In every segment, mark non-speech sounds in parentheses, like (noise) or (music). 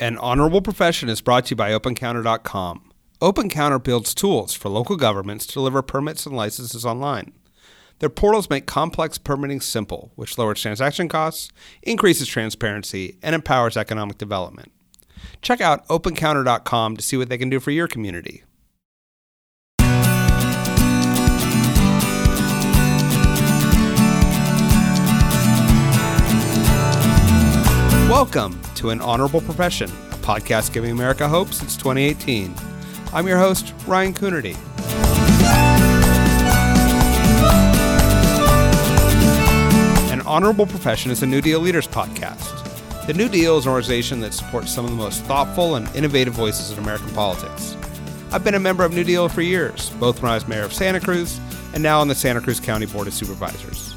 An Honorable Profession is brought to you by OpenCounter.com. OpenCounter builds tools for local governments to deliver permits and licenses online. Their portals make complex permitting simple, which lowers transaction costs, increases transparency, and empowers economic development. Check out OpenCounter.com to see what they can do for your community. Welcome to An Honorable Profession, a podcast giving America hope since 2018. I'm your host, Ryan Coonerty. An Honorable Profession is a New Deal Leaders podcast. The New Deal is an organization that supports some of the most thoughtful and innovative voices in American politics. I've been a member of New Deal for years, both when I was mayor of Santa Cruz and now on the Santa Cruz County Board of Supervisors.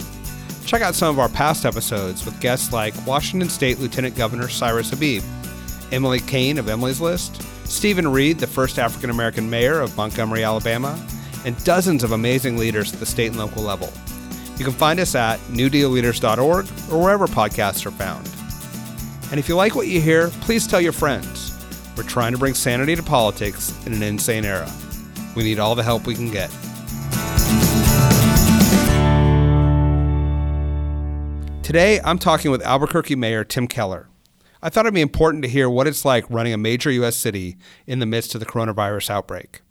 Check out some of our past episodes with guests like Washington State Lieutenant Governor Cyrus Habib, Emily Cain of Emily's List, Steven Reed, the first African American mayor of Montgomery, Alabama, and dozens of amazing leaders at the state and local level. You can find us at newdealleaders.org or wherever podcasts are found. And if you like what you hear, please tell your friends. We're trying to bring sanity to politics in an insane era. We need all the help we can get. Today, I'm talking with Albuquerque Mayor Tim Keller. I thought it'd be important to hear what it's like running a major U.S. city in the midst of the coronavirus outbreak.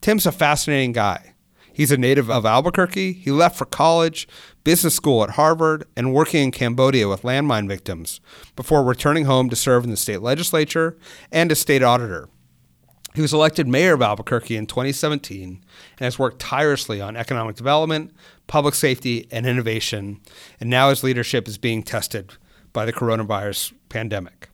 Tim's a fascinating guy. He's a native of Albuquerque. He left for college, business school at Harvard, and working in Cambodia with landmine victims before returning home to serve in the state legislature and as state auditor. He was elected mayor of Albuquerque in 2017 and has worked tirelessly on economic development, public safety, and innovation, and now his leadership is being tested by the coronavirus pandemic.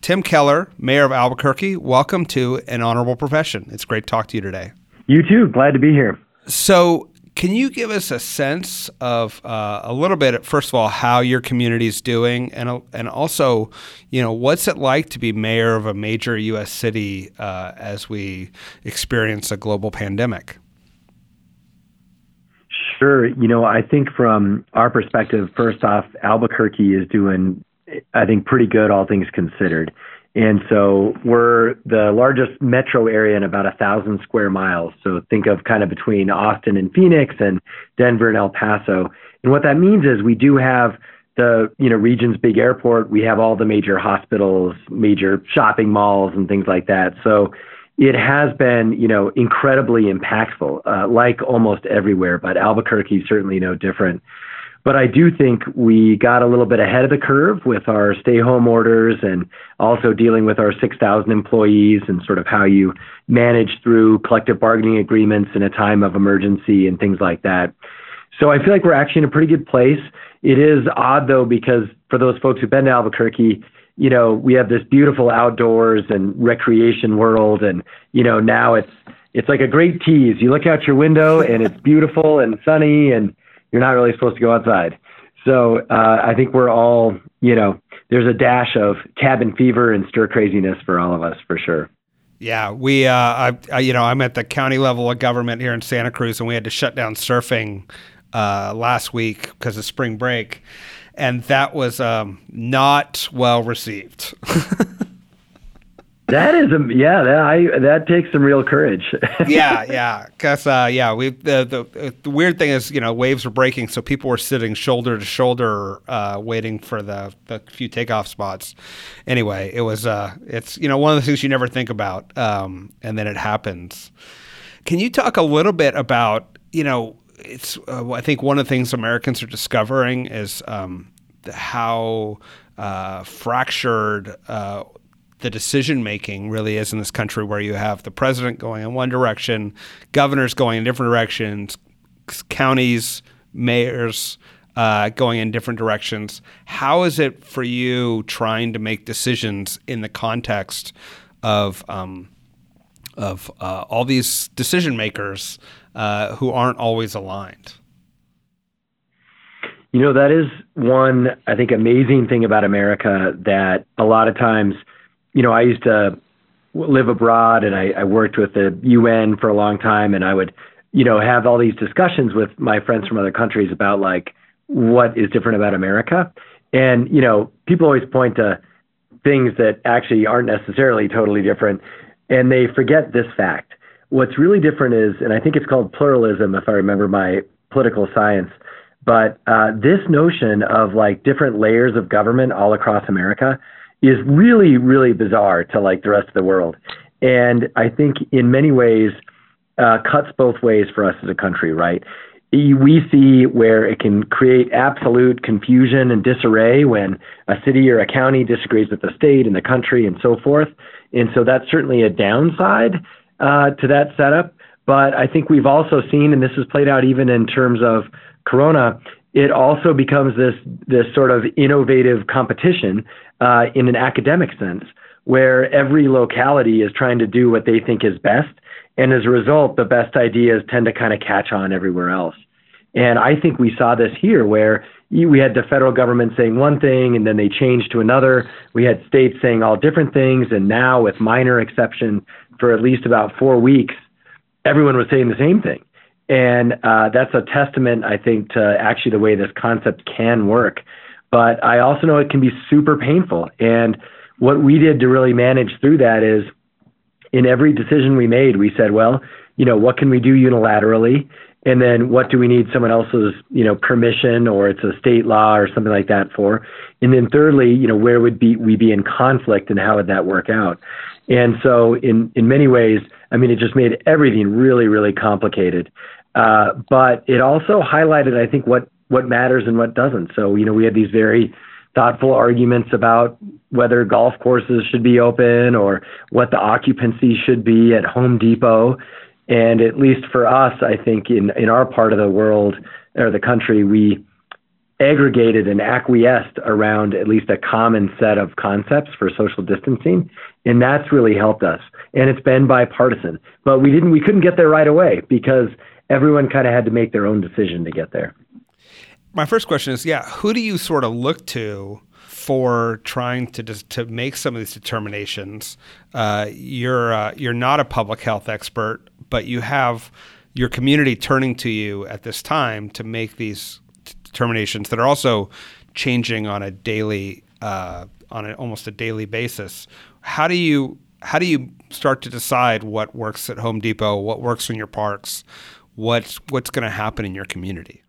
Tim Keller, Mayor of Albuquerque, welcome to An Honorable Profession. It's great to talk to you today. You too. Glad to be here. So, can you give us a sense of uh, a little bit, first of all, how your community is doing, and and also, you know, what's it like to be mayor of a major U.S. city uh, as we experience a global pandemic? Sure. You know, I think from our perspective, first off, Albuquerque is doing, I think, pretty good, all things considered. And so we're the largest metro area in about a thousand square miles. So think of kind of between Austin and Phoenix and Denver and El Paso. And what that means is we do have the you know region's big airport. We have all the major hospitals, major shopping malls, and things like that. So it has been you know incredibly impactful, uh, like almost everywhere. But Albuquerque is certainly no different. But I do think we got a little bit ahead of the curve with our stay home orders and also dealing with our 6,000 employees and sort of how you manage through collective bargaining agreements in a time of emergency and things like that. So I feel like we're actually in a pretty good place. It is odd though, because for those folks who've been to Albuquerque, you know, we have this beautiful outdoors and recreation world. And, you know, now it's, it's like a great tease. You look out your window and it's beautiful and sunny and, you're not really supposed to go outside. So uh, I think we're all, you know, there's a dash of cabin fever and stir craziness for all of us for sure. Yeah, we, uh, I, I, you know, I'm at the county level of government here in Santa Cruz, and we had to shut down surfing uh, last week because of spring break, and that was um, not well received. (laughs) That is, a, yeah, that I that takes some real courage. (laughs) yeah, yeah, because uh, yeah, we the, the the weird thing is, you know, waves were breaking, so people were sitting shoulder to shoulder, uh, waiting for the the few takeoff spots. Anyway, it was uh, it's you know one of the things you never think about, um, and then it happens. Can you talk a little bit about you know it's uh, I think one of the things Americans are discovering is um, how uh, fractured uh, the decision making really is in this country, where you have the president going in one direction, governors going in different directions, counties, mayors uh, going in different directions. How is it for you trying to make decisions in the context of um, of uh, all these decision makers uh, who aren't always aligned? You know, that is one, I think, amazing thing about America that a lot of times you know, I used to live abroad and I, I worked with the UN for a long time and I would, you know, have all these discussions with my friends from other countries about like what is different about America. And, you know, people always point to things that actually aren't necessarily totally different, and they forget this fact. What's really different is, and I think it's called pluralism, if I remember my political science, but uh, this notion of like different layers of government all across America is really, really bizarre to like the rest of the world. And I think in many ways uh, cuts both ways for us as a country, right? we see where it can create absolute confusion and disarray when a city or a county disagrees with the state and the country and so forth. And so that's certainly a downside uh, to that setup. But I think we've also seen, and this has played out even in terms of Corona, it also becomes this this sort of innovative competition uh, in an academic sense, where every locality is trying to do what they think is best, and as a result, the best ideas tend to kind of catch on everywhere else. And I think we saw this here where we had the federal government saying one thing and then they changed to another. We had states saying all different things. And now, with minor exception, for at least about four weeks, everyone was saying the same thing. And uh, that's a testament, I think, to actually the way this concept can work. But I also know it can be super painful. And what we did to really manage through that is in every decision we made, we said, well, you know, what can we do unilaterally? And then what do we need someone else's, you know, permission or it's a state law or something like that for? And then thirdly, you know, where would be we be in conflict and how would that work out? And so in in many ways, I mean, it just made everything really, really complicated. Uh, but it also highlighted, I think, what what matters and what doesn't. So, you know, we had these very thoughtful arguments about whether golf courses should be open or what the occupancy should be at Home Depot. And at least for us, I think in, in our part of the world or the country, we aggregated and acquiesced around at least a common set of concepts for social distancing. And that's really helped us. And it's been bipartisan. But we didn't we couldn't get there right away because everyone kind of had to make their own decision to get there my first question is, yeah, who do you sort of look to for trying to to make some of these determinations? Uh, you're uh, you're not a public health expert, but you have your community turning to you at this time to make these determinations that are also changing on a daily uh, on a, almost a daily basis. How do you how do you start to decide what works at Home Depot, what works in your parks, what's what's going to happen in your community?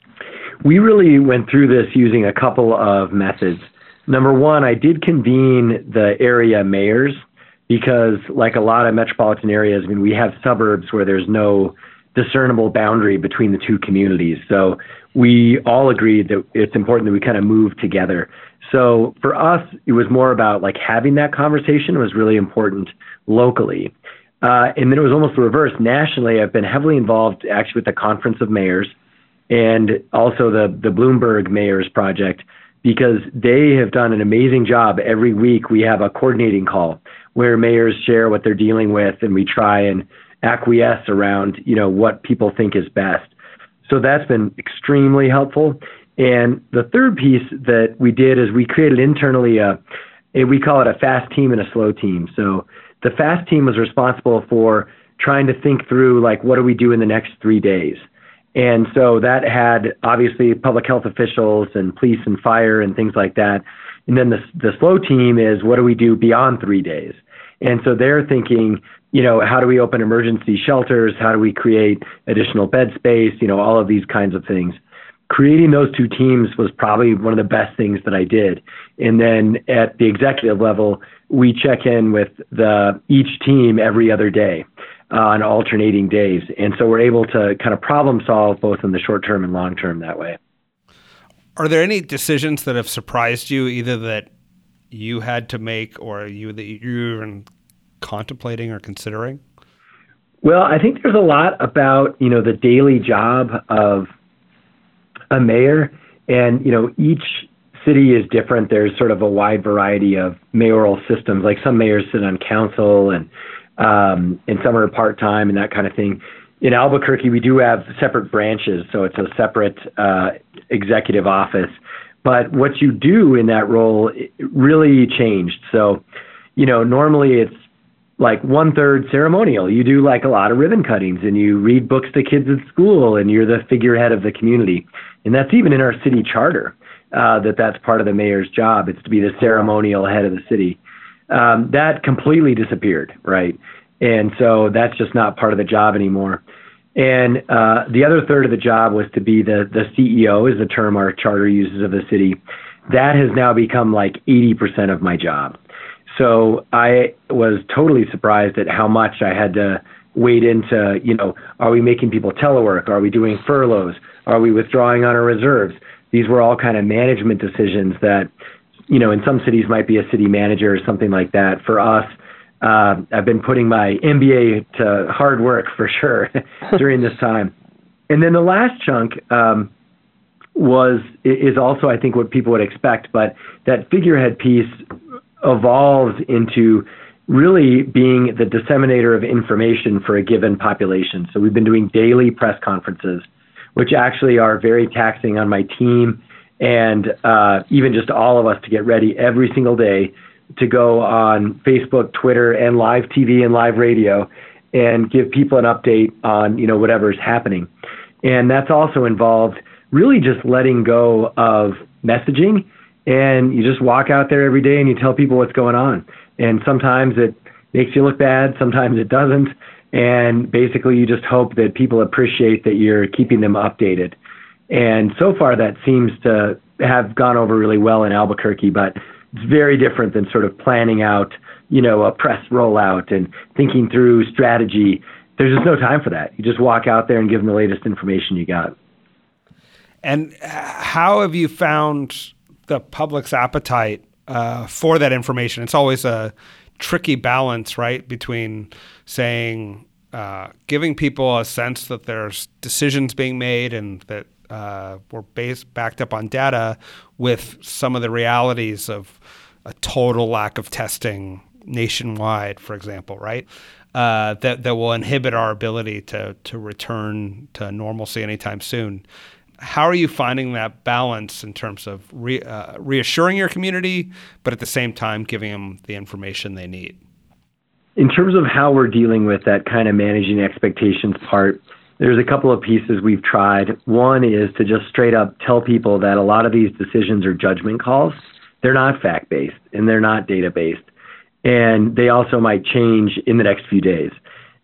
We really went through this using a couple of methods. Number one, I did convene the area mayors because, like a lot of metropolitan areas, I mean, we have suburbs where there's no discernible boundary between the two communities. So we all agreed that it's important that we kind of move together. So for us, it was more about like having that conversation was really important locally. Uh, and then it was almost the reverse. Nationally, I've been heavily involved actually with the Conference of Mayors and also the the Bloomberg Mayors Project because they have done an amazing job. Every week we have a coordinating call where mayors share what they're dealing with, and we try and acquiesce around you know what people think is best. So that's been extremely helpful. And the third piece that we did is we created internally a, a we call it a fast team and a slow team. So the fast team was responsible for trying to think through like what do we do in the next three days and so that had obviously public health officials and police and fire and things like that. And then the, the slow team is what do we do beyond three days? And so they're thinking, you know, how do we open emergency shelters? How do we create additional bed space? You know, all of these kinds of things. Creating those two teams was probably one of the best things that I did. And then at the executive level, we check in with the each team every other day Uh, on alternating days. And so we're able to kind of problem solve both in the short term and long term that way. Are there any decisions that have surprised you, either that you had to make or you that you were contemplating or considering? Well, I think there's a lot about you know the daily job of a mayor, and you know each city is different. There's sort of a wide variety of mayoral systems. Like some mayors sit on council, and um, and some are part time and that kind of thing. In Albuquerque, we do have separate branches, so it's a separate uh, executive office. But what you do in that role really changed. So, you know, normally it's like one third ceremonial. You do like a lot of ribbon cuttings and you read books to kids at school and you're the figurehead of the community. and that's even in our city charter. Uh, that that's part of the mayor's job. It's to be the ceremonial head of the city. Um, that completely disappeared, right? And so that's just not part of the job anymore. And uh, the other third of the job was to be the the CEO, is the term our charter uses of the city. That has now become like 80% of my job. So I was totally surprised at how much I had to wade into, you know, are we making people telework? Are we doing furloughs? Are we withdrawing on our reserves? These were all kind of management decisions that, you know, in some cities might be a city manager or something like that. For us, uh, I've been putting my MBA to hard work for sure (laughs) during this time. And then the last chunk um, was is also I think what people would expect, but that figurehead piece evolves into really being the disseminator of information for a given population. So we've been doing daily press conferences, which actually are very taxing on my team and uh, even just all of us to get ready every single day to go on Facebook, Twitter, and live TV and live radio and give people an update on you know whatever's happening. And that's also involved really just letting go of messaging and you just walk out there every day and you tell people what's going on. And sometimes it makes you look bad, sometimes it doesn't. And basically, you just hope that people appreciate that you're keeping them updated. And so far, that seems to have gone over really well in Albuquerque, but it's very different than sort of planning out, you know, a press rollout and thinking through strategy. There's just no time for that. You just walk out there and give them the latest information you got. And how have you found the public's appetite uh, for that information. It's always a tricky balance, right, between saying uh, giving people a sense that there's decisions being made and that uh, we're based backed up on data, with some of the realities of a total lack of testing nationwide, for example, right? Uh, that that will inhibit our ability to to return to normalcy anytime soon how are you finding that balance in terms of re, uh, reassuring your community, but at the same time giving them the information they need? In terms of how we're dealing with that kind of managing expectations part, there's a couple of pieces we've tried. One is to just straight up tell people that a lot of these decisions are judgment calls. They're not fact based and they're not data based. And they also might change in the next few days.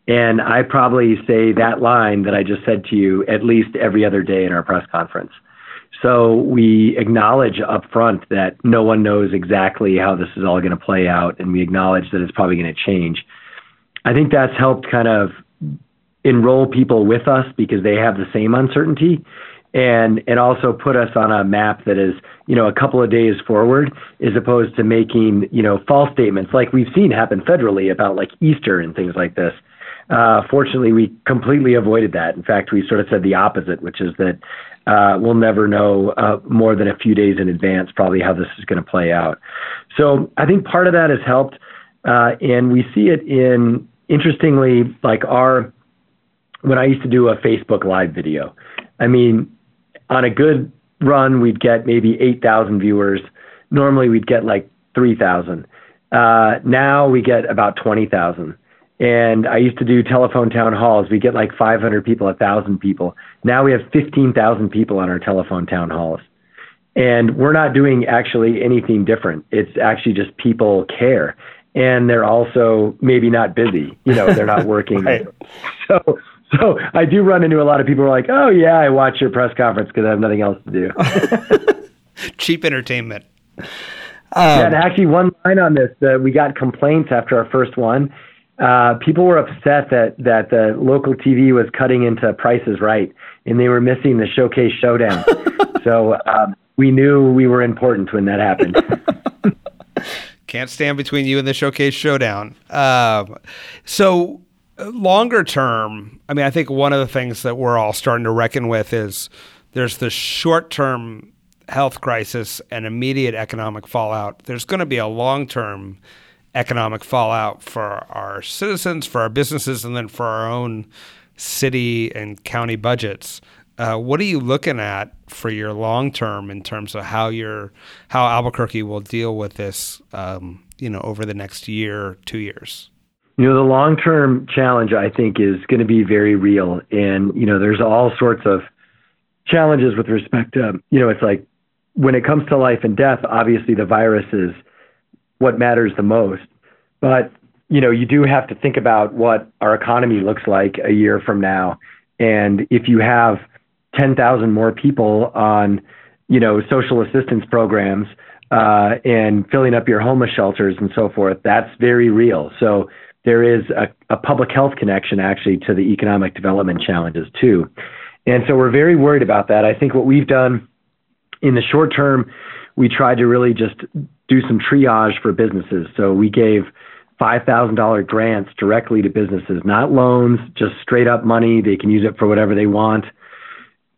And I probably say that line that I just said to you at least every other day in our press conference. So we acknowledge up front that no one knows exactly how this is all going to play out, and we acknowledge that it's probably going to change. I think that's helped kind of enroll people with us because they have the same uncertainty and and also put us on a map that is you know a couple of days forward as opposed to making you know false statements like we've seen happen federally about like Easter and things like this uh, fortunately, we completely avoided that. In fact, we sort of said the opposite, which is that uh, we'll never know uh, more than a few days in advance probably how this is going to play out. So I think part of that has helped, uh, and we see it in interestingly like our when I used to do a Facebook Live video. I mean, on a good run, we'd get maybe 8,000 viewers. Normally, we'd get like 3,000. Uh, now we get about 20,000. And I used to do telephone town halls. We get like 500 people, 1,000 people. Now we have 15,000 people on our telephone town halls. And we're not doing actually anything different. It's actually just people care. And they're also maybe not busy. You know, they're not working. (laughs) right. So, so I do run into a lot of people who are like, oh, yeah, I watch your press conference because I have nothing else to do. (laughs) Cheap entertainment. Um, yeah, and actually, one line on this: uh, we got complaints after our first one, uh, people were upset that that the local TV was cutting into Price Is Right, and they were missing the Showcase Showdown. (laughs) so um, we knew we were important when that happened. (laughs) Can't stand between you and the Showcase Showdown. Uh, so longer term, I mean, I think one of the things that we're all starting to reckon with is there's the short term health crisis and immediate economic fallout. There's going to be a long term economic fallout for our citizens, for our businesses, and then for our own city and county budgets. Uh, what are you looking at for your long term in terms of how your how Albuquerque will deal with this, um, you know, over the next year, two years? You know, the long term challenge I think is going to be very real, and you know, there's all sorts of challenges with respect to, you know, it's like when it comes to life and death, obviously the virus is what matters the most. But, you know, you do have to think about what our economy looks like a year from now. And if you have 10,000 more people on, you know, social assistance programs uh, and filling up your homeless shelters and so forth, that's very real. So there is a, a public health connection actually to the economic development challenges too. And so we're very worried about that. I think what we've done in the short term, we tried to really just do some triage for businesses. So we gave $5,000 grants directly to businesses, not loans, just straight up money. They can use it for whatever they want.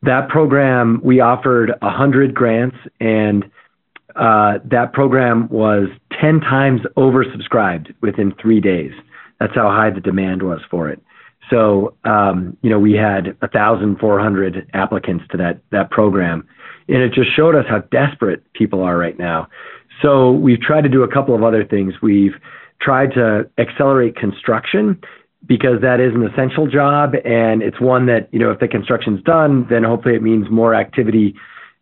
That program, we offered 100 grants, and uh, that program was 10 times oversubscribed within three days. That's how high the demand was for it. So, um, you know, we had 1,400 applicants to that, that program. And it just showed us how desperate people are right now. So we've tried to do a couple of other things. We've tried to accelerate construction because that is an essential job. And it's one that, you know, if the construction's done, then hopefully it means more activity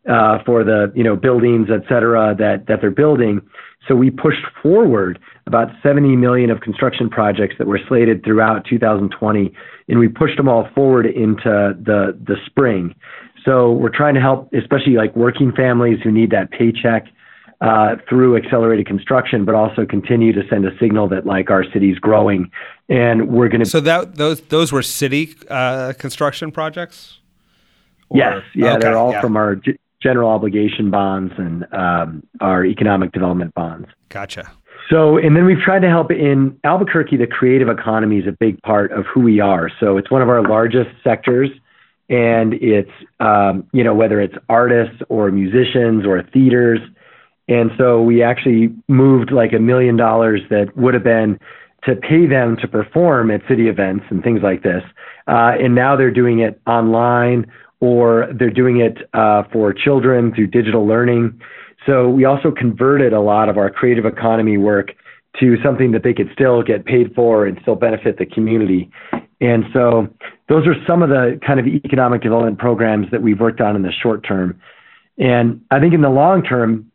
uh, for the, you know, buildings, et cetera, that, that they're building. So we pushed forward about 70 million of construction projects that were slated throughout 2020, and we pushed them all forward into the the spring. So we're trying to help, especially like working families who need that paycheck uh, through accelerated construction, but also continue to send a signal that like our city's growing, and we're going to. So that those those were city uh, construction projects. Or? Yes, yeah, okay, they're all yeah. from our general obligation bonds and um, our economic development bonds. Gotcha. So, and then we've tried to help in Albuquerque. The creative economy is a big part of who we are. So, it's one of our largest sectors, and it's um, you know whether it's artists or musicians or theaters, and so we actually moved like a million dollars that would have been to pay them to perform at city events and things like this, uh, and now they're doing it online or they're doing it uh, for children through digital learning. So we also converted a lot of our creative economy work to something that they could still get paid for and still benefit the community. And so those are some of the kind of economic development programs that we've worked on in the short term. And I think in the long term,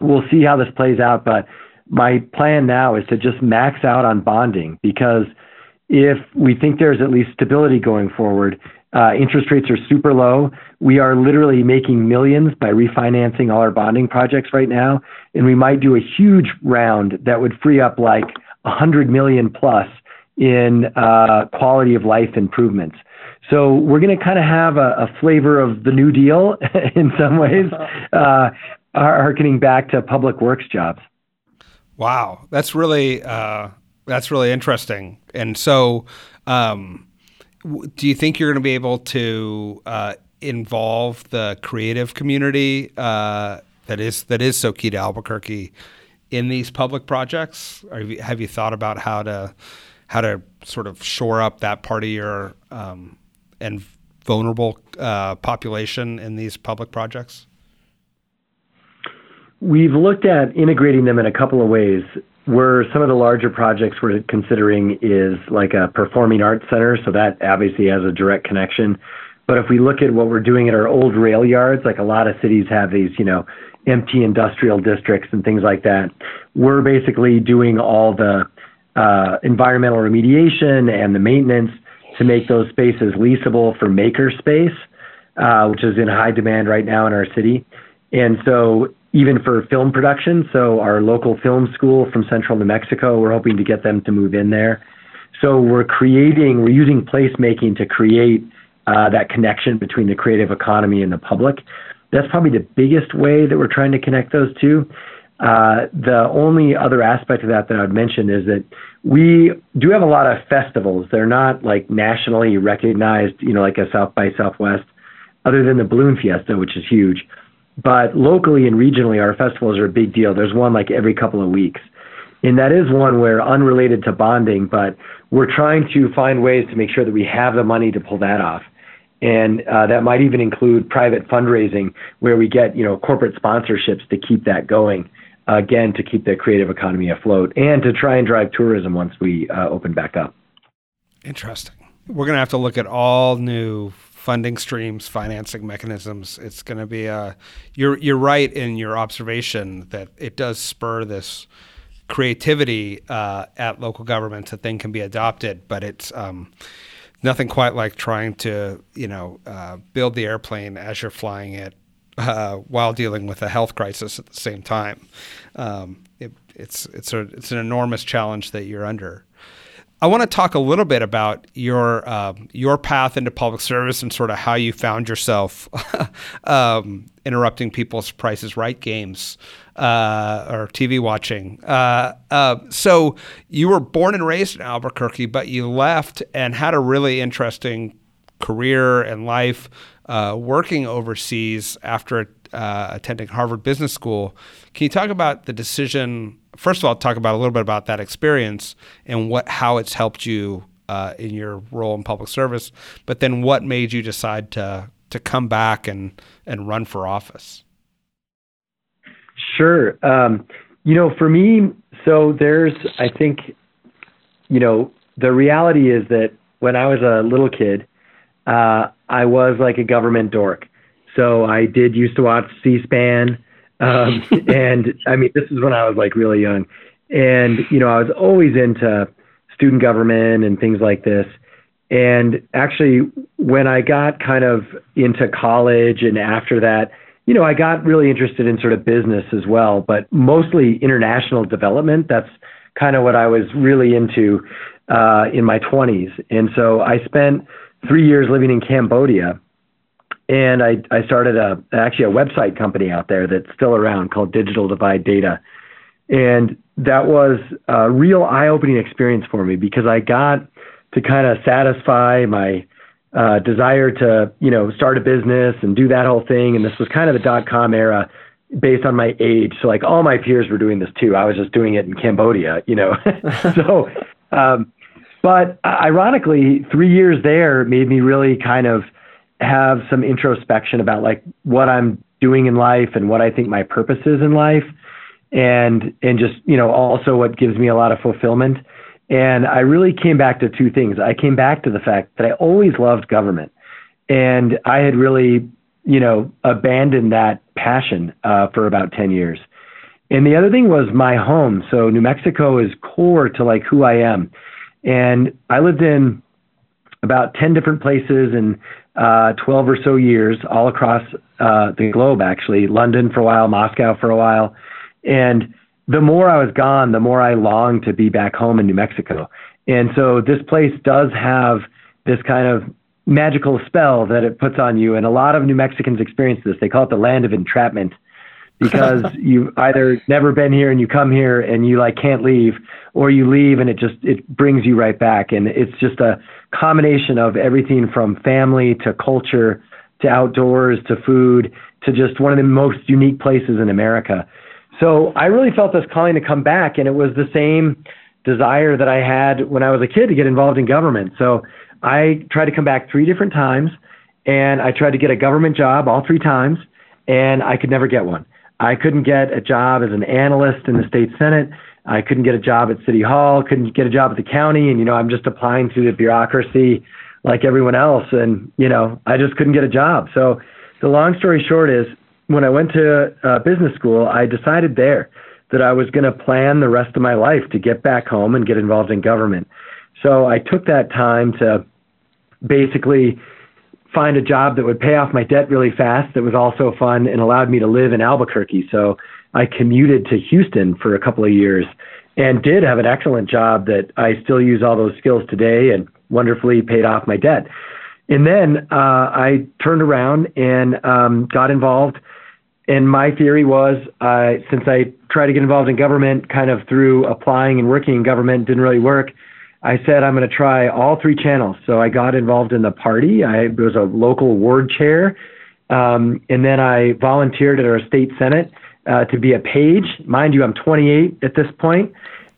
we'll see how this plays out. But my plan now is to just max out on bonding because if we think there's at least stability going forward, uh, interest rates are super low. We are literally making millions by refinancing all our bonding projects right now, and we might do a huge round that would free up like 100 million plus in uh, quality of life improvements. So we're going to kind of have a, a, flavor of the New Deal (laughs) in some ways, (laughs) uh, harkening back to public works jobs. Wow, that's really uh, that's really interesting. And so, um, do you think you're going to be able to uh, involve the creative community uh, that is that is so key to Albuquerque in these public projects? Have you, have you thought about how to how to sort of shore up that part of your um, and vulnerable uh, population in these public projects? We've looked at integrating them in a couple of ways where some of the larger projects we're considering is like a performing arts center, so that obviously has a direct connection. But if we look at what we're doing at our old rail yards, like a lot of cities have these, you know, empty industrial districts and things like that, we're basically doing all the uh, environmental remediation and the maintenance to make those spaces leasable for maker space, uh, which is in high demand right now in our city. And so even for film production. So our local film school from Central New Mexico, we're hoping to get them to move in there. So we're creating, we're using placemaking to create uh, that connection between the creative economy and the public. That's probably the biggest way that we're trying to connect those two. Uh, the only other aspect of that that I'd mention is that we do have a lot of festivals. They're not like nationally recognized, you know, like a South by Southwest, other than the Balloon Fiesta, which is huge. But locally and regionally, our festivals are a big deal. There's one like every couple of weeks. And that is one where unrelated to bonding, but we're trying to find ways to make sure that we have the money to pull that off. And uh, that might even include private fundraising where we get, you know, corporate sponsorships to keep that going. Again, to keep the creative economy afloat and to try and drive tourism once we uh, open back up. Interesting. We're going to have to look at all new funding streams, financing mechanisms. It's going to be a. You're you're right in your observation that it does spur this creativity uh, at local governments that thing can be adopted, but it's um, nothing quite like trying to you know uh, build the airplane as you're flying it uh, while dealing with a health crisis at the same time. Um, it, it's it's a it's an enormous challenge that you're under. I want to talk a little bit about your uh, your path into public service and sort of how you found yourself (laughs) um, interrupting people's Price Is Right games uh, or TV watching. Uh, uh, so you were born and raised in Albuquerque, but you left and had a really interesting career and life uh, working overseas after uh, attending Harvard Business School. Can you talk about the decision? First of all, talk about a little bit about that experience and what how it's helped you uh, in your role in public service. But then, what made you decide to to come back and and run for office? Sure. Um, you know, for me, so there's, I think, you know, the reality is that when I was a little kid, uh, I was like a government dork. So I did used to watch C-SPAN, um, (laughs) and I mean, this is when I was like really young, and you know, I was always into student government and things like this. And actually, when I got kind of into college and after that, you know, I got really interested in sort of business as well, but mostly international development. That's kind of what I was really into uh, in my 20s. And so I spent three years living in Cambodia. And I, I started a actually a website company out there that's still around called Digital Divide Data. And that was a real eye opening experience for me because I got to kind of satisfy my uh, desire to, you know, start a business and do that whole thing. And this was kind of the dot com era based on my age. So like all my peers were doing this too. I was just doing it in Cambodia, you know. (laughs) (laughs) so, um, but ironically, three years there made me really kind of have some introspection about like what I'm doing in life and what I think my purpose is in life, and and just you know also what gives me a lot of fulfillment. And I really came back to two things. I came back to the fact that I always loved government, and I had really you know abandoned that passion uh, for about ten years. And the other thing was my home. So New Mexico is core to like who I am. And I lived in about 10 different places in uh, 12 or so years, all across uh, the globe, actually. London for a while, Moscow for a while. And the more I was gone, the more I longed to be back home in New Mexico. And so this place does have this kind of magical spell that it puts on you. And a lot of New Mexicans experience this. They call it the land of entrapment (laughs) because you've either never been here and you come here and you like can't leave or you leave and it just it brings you right back and it's just a combination of everything from family to culture to outdoors to food to just one of the most unique places in America. So I really felt this calling to come back and it was the same desire that I had when I was a kid to get involved in government. So I tried to come back three different times and I tried to get a government job all three times and I could never get one. I couldn't get a job as an analyst in the state senate. I couldn't get a job at City Hall, couldn't get a job at the county, and you know I'm just applying through the bureaucracy like everyone else, and you know I just couldn't get a job. So the long story short is, when I went to uh, business school, I decided there that I was going to plan the rest of my life to get back home and get involved in government. So I took that time to basically find a job that would pay off my debt really fast that was also fun and allowed me to live in Albuquerque. So I commuted to Houston for a couple of years and did have an excellent job that I still use all those skills today and wonderfully paid off my debt. And then uh, I turned around and um, got involved. And my theory was, uh, since I tried to get involved in government kind of through applying and working in government, didn't really work. I said I'm going to try all three channels. So I got involved in the party. I was a local ward chair, um, and then I volunteered at our state senate uh, to be a page. Mind you, I'm 28 at this point.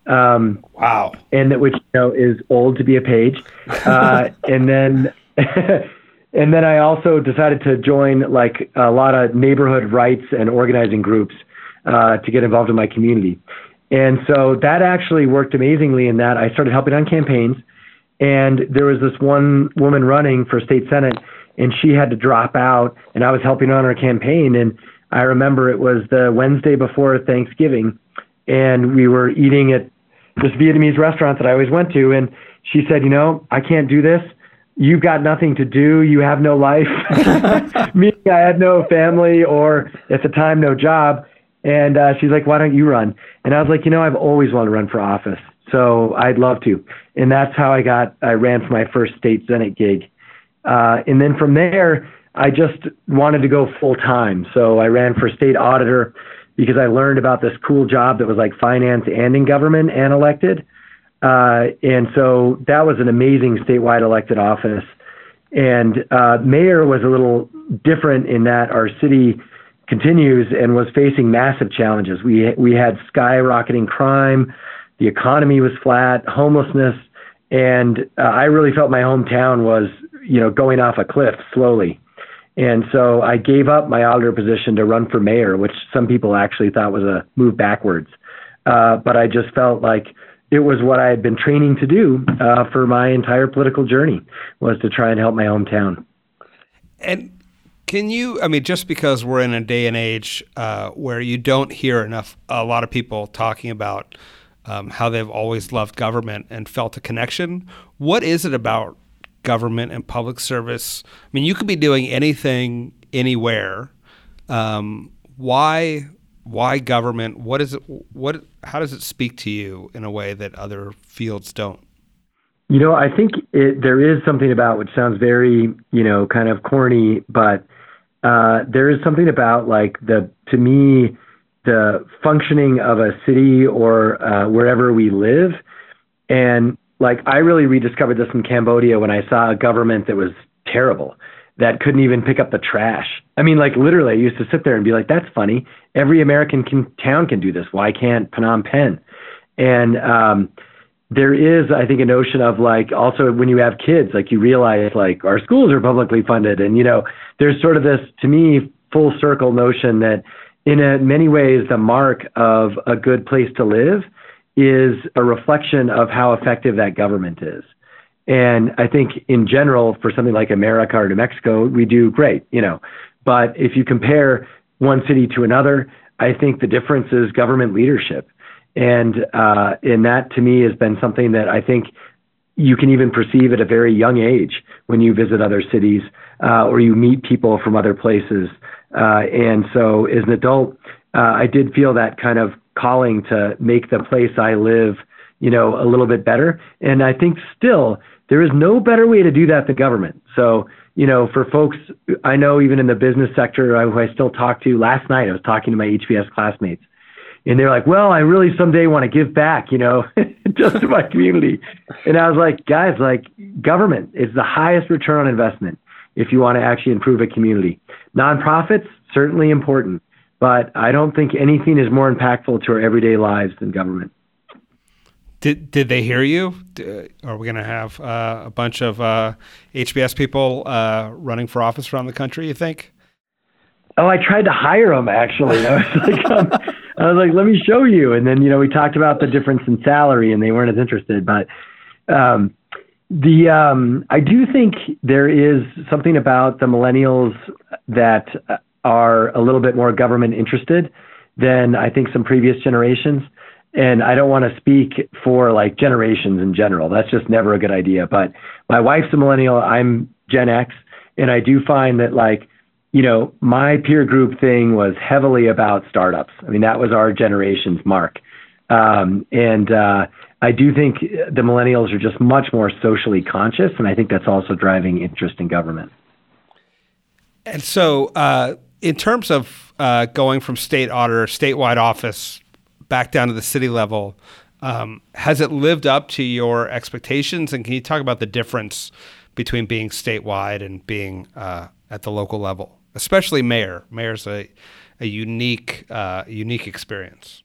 Um, wow. And that which you know is old to be a page. Uh, (laughs) and then. (laughs) and then I also decided to join like a lot of neighborhood rights and organizing groups uh, to get involved in my community. And so that actually worked amazingly in that I started helping on campaigns. And there was this one woman running for state senate, and she had to drop out, and I was helping on her campaign. And I remember it was the Wednesday before Thanksgiving, and we were eating at this Vietnamese restaurant that I always went to, and she said, "You know, I can't do this." You've got nothing to do. You have no life. (laughs) Me, I had no family or at the time no job. And uh, she's like, why don't you run? And I was like, you know, I've always wanted to run for office. So I'd love to. And that's how I got, I ran for my first state Senate gig. Uh, and then from there, I just wanted to go full time. So I ran for state auditor because I learned about this cool job that was like finance and in government and elected. Uh, and so that was an amazing statewide elected office. And uh, mayor was a little different in that our city continues and was facing massive challenges. We we had skyrocketing crime, the economy was flat, homelessness, and uh, I really felt my hometown was you know going off a cliff slowly. And so I gave up my auditor position to run for mayor, which some people actually thought was a move backwards. Uh, but I just felt like it was what I had been training to do uh, for my entire political journey was to try and help my hometown. And can you? I mean, just because we're in a day and age uh, where you don't hear enough, a lot of people talking about um, how they've always loved government and felt a connection. What is it about government and public service? I mean, you could be doing anything, anywhere. Um, why? Why government? What is it? What? How does it speak to you in a way that other fields don't? You know, I think it, there is something about which sounds very, you know, kind of corny, but uh, there is something about like the to me the functioning of a city or uh, wherever we live, and like I really rediscovered this in Cambodia when I saw a government that was terrible that couldn't even pick up the trash. I mean, like literally, I used to sit there and be like, "That's funny. Every American can, town can do this. Why can't Phnom Penh?" And um, there is, I think, a notion of like also when you have kids, like you realize like our schools are publicly funded, and you know, there's sort of this to me full circle notion that in a, many ways the mark of a good place to live is a reflection of how effective that government is. And I think in general, for something like America or New Mexico, we do great, you know. But if you compare one city to another, I think the difference is government leadership. And uh, and that to me has been something that I think you can even perceive at a very young age when you visit other cities uh, or you meet people from other places. Uh, and so as an adult, uh, I did feel that kind of calling to make the place I live, you know, a little bit better. And I think still there is no better way to do that than government. So, you know, for folks I know even in the business sector who I still talk to last night, I was talking to my HBS classmates and they're like, well, I really someday want to give back, you know, (laughs) just to my community. And I was like, guys, like government is the highest return on investment if you want to actually improve a community. Nonprofits, certainly important, but I don't think anything is more impactful to our everyday lives than government. Did, did they hear you? Are we going to have uh, a bunch of uh, HBS people uh, running for office around the country, you think? Oh, I tried to hire them actually. I was like, (laughs) um, I was like, let me show you. And then, you know, we talked about the difference in salary and they weren't as interested. But um, the um, I do think there is something about the millennials that are a little bit more government interested than I think some previous generations. And I don't want to speak for like generations in general. That's just never a good idea. But my wife's a millennial. I'm Gen X. And I do find that like you know, my peer group thing was heavily about startups. I mean, that was our generation's mark. Um, and uh, I do think the millennials are just much more socially conscious, and I think that's also driving interest in government. And so, uh, in terms of uh, going from state auditor, statewide office, back down to the city level, um, has it lived up to your expectations? And can you talk about the difference between being statewide and being uh, at the local level? especially mayor. Mayor's a a unique uh, unique experience.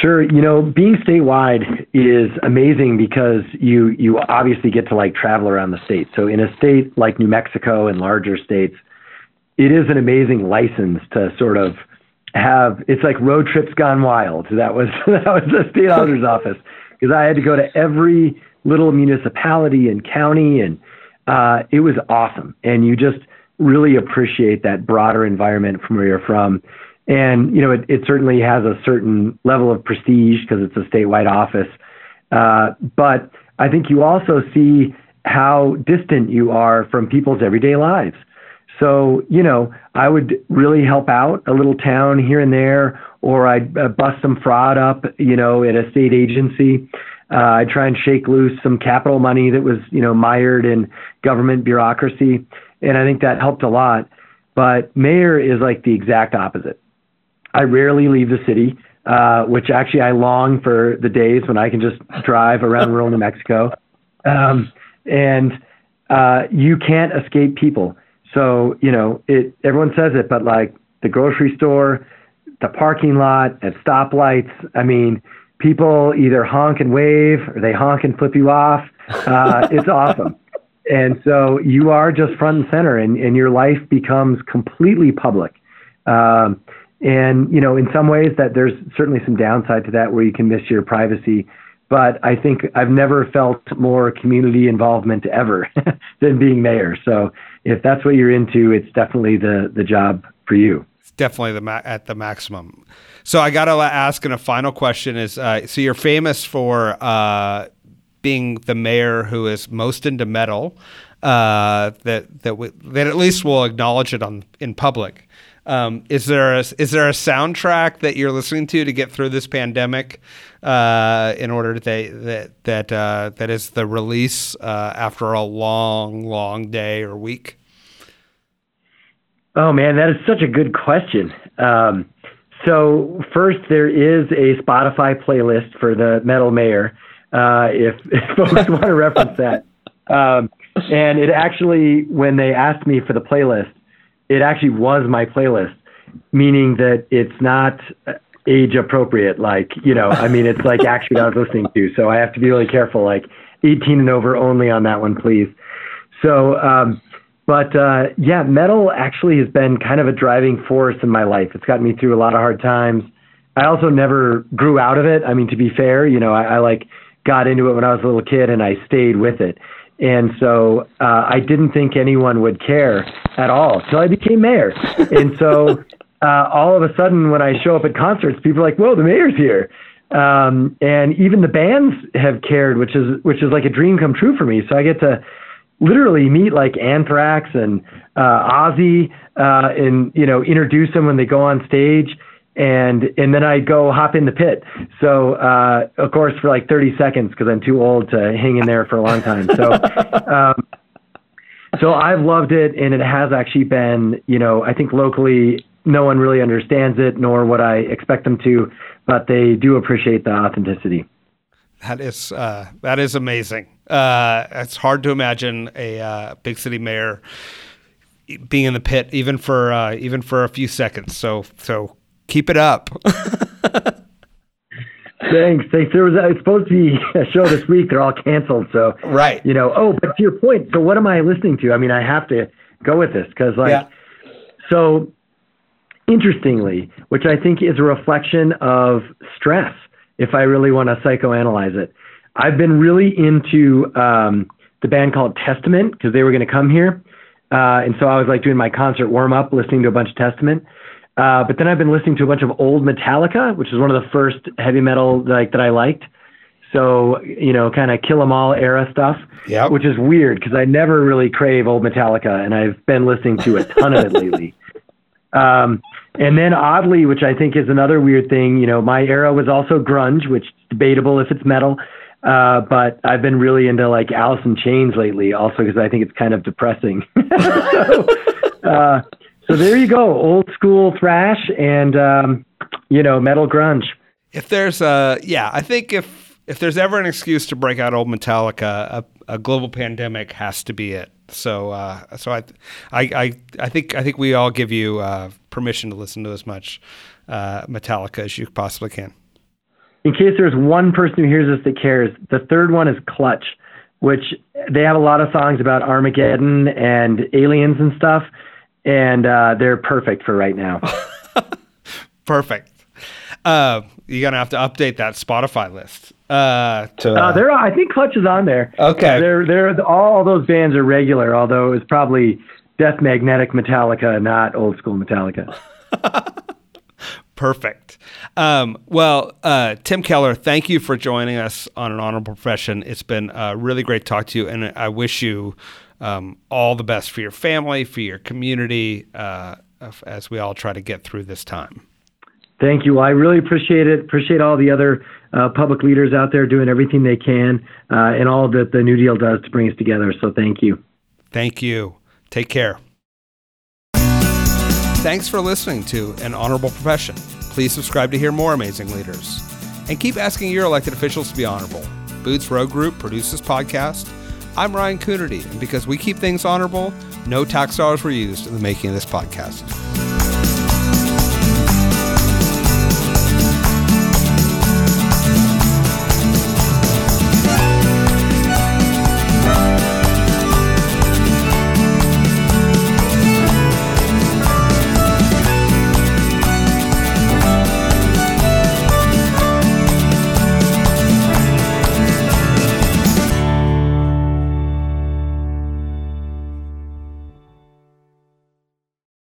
Sure, you know, being statewide is amazing because you you obviously get to like travel around the state. So in a state like New Mexico and larger states, it is an amazing license to sort of have it's like road trips gone wild. That was (laughs) that was the state auditor's (laughs) office because I had to go to every little municipality and county and uh, it was awesome. And you just really appreciate that broader environment from where you're from. And, you know, it, it certainly has a certain level of prestige because it's a statewide office. Uh, but I think you also see how distant you are from people's everyday lives. So, you know, I would really help out a little town here and there, or I'd uh, bust some fraud up, you know, at a state agency. Uh, I'd try and shake loose some capital money that was, you know, mired in government bureaucracy. And I think that helped a lot. But mayor is like the exact opposite. I rarely leave the city, uh, which actually I long for the days when I can just drive around rural New Mexico. Um, and uh, you can't escape people. So, you know, it everyone says it, but like the grocery store, the parking lot, at stoplights, I mean, people either honk and wave or they honk and flip you off. Uh, it's (laughs) awesome. And so you are just front and center, and, and your life becomes completely public. Um, and you know, in some ways, that there's certainly some downside to that, where you can miss your privacy. But I think I've never felt more community involvement ever (laughs) than being mayor. So if that's what you're into, it's definitely the the job for you. It's definitely the ma- at the maximum. So I got to ask, and a final question is: uh, so you're famous for uh, being the mayor who is most into metal. Uh, that that we, that at least will acknowledge it on in public. Um, is there a, is there a soundtrack that you're listening to to get through this pandemic? Uh, in order to that that uh, that is the release uh, after a long, long day or week. Oh man, that is such a good question. Um, so first, there is a Spotify playlist for the Metal Mayor. Uh, if, (laughs) if folks want to reference that, um, and it actually, when they asked me for the playlist, it actually was my playlist, meaning that it's not age appropriate. Like, you know, I mean, it's like actually I was listening to, so I have to be really careful. Like, 18 and over only on that one, please. So, um, but uh, yeah, metal actually has been kind of a driving force in my life. It's gotten me through a lot of hard times. I also never grew out of it. I mean, to be fair, you know, I, I like got into it when I was a little kid and I stayed with it. And so uh, I didn't think anyone would care at all until I became mayor. And so (laughs) uh, all of a sudden, when I show up at concerts, people are like, "Whoa, the mayor's here!" Um, and even the bands have cared, which is which is like a dream come true for me. So I get to literally meet like Anthrax and uh, Ozzy, uh, and you know introduce them when they go on stage and and then I go hop in the pit. So uh, of course for like 30 seconds because I'm too old to hang in there for a long time. So (laughs) um, so I've loved it, and it has actually been you know I think locally no one really understands it nor would I expect them to, but they do appreciate the authenticity. That is uh, that is amazing. Uh, it's hard to imagine a uh, big city mayor being in the pit even for uh, even for a few seconds. So so keep it up. (laughs) thanks, thanks. There was a, it's supposed to be a show this week. They're all canceled. So right, you know. Oh, but to your point. So what am I listening to? I mean, I have to go with this because like, yeah. so interestingly, which I think is a reflection of stress. If I really want to psychoanalyze it, I've been really into um, the band called Testament because they were going to come here. Uh, and so I was like doing my concert warm up, listening to a bunch of Testament. Uh, but then I've been listening to a bunch of old Metallica, which is one of the first heavy metal like that I liked. So you know, kind of Kill 'Em All era stuff. Yeah. Which is weird because I never really crave old Metallica, and I've been listening to a ton of it (laughs) lately. Um, and then oddly, which I think is another weird thing, you know, my era was also grunge, which is debatable if it's metal. Uh, but I've been really into like Alice in Chains lately, also because I think it's kind of depressing. (laughs) so, uh, so there you go, old school thrash and um, you know metal grunge. If there's a yeah, I think if if there's ever an excuse to break out old Metallica, a, a global pandemic has to be it. So uh, so I, I I I think I think we all give you uh, permission to listen to as much uh, Metallica as you possibly can. In case there's one person who hears this that cares, the third one is Clutch, which they have a lot of songs about Armageddon and aliens and stuff and uh, they're perfect for right now. (laughs) perfect. Uh, you're gonna have to update that Spotify list. Uh, to, uh, there, I think Clutch is on there. Okay, they're they're all those bands are regular, although it was probably death magnetic Metallica, not old school Metallica. (laughs) Perfect. Um, well, uh, Tim Keller, thank you for joining us on an honorable profession. It's been uh, really great to talk to you, and I wish you um, all the best for your family, for your community, uh, as we all try to get through this time. Thank you. I really appreciate it. Appreciate all the other uh, public leaders out there doing everything they can, uh, and all that the New Deal does to bring us together. So thank you. Thank you. Take care. Thanks for listening to An Honorable Profession. Please subscribe to hear more amazing leaders. And keep asking your elected officials to be honorable. Boots Road Group produces podcast. I'm Ryan Coonerty, and because we keep things honorable, no tax dollars were used in the making of this podcast.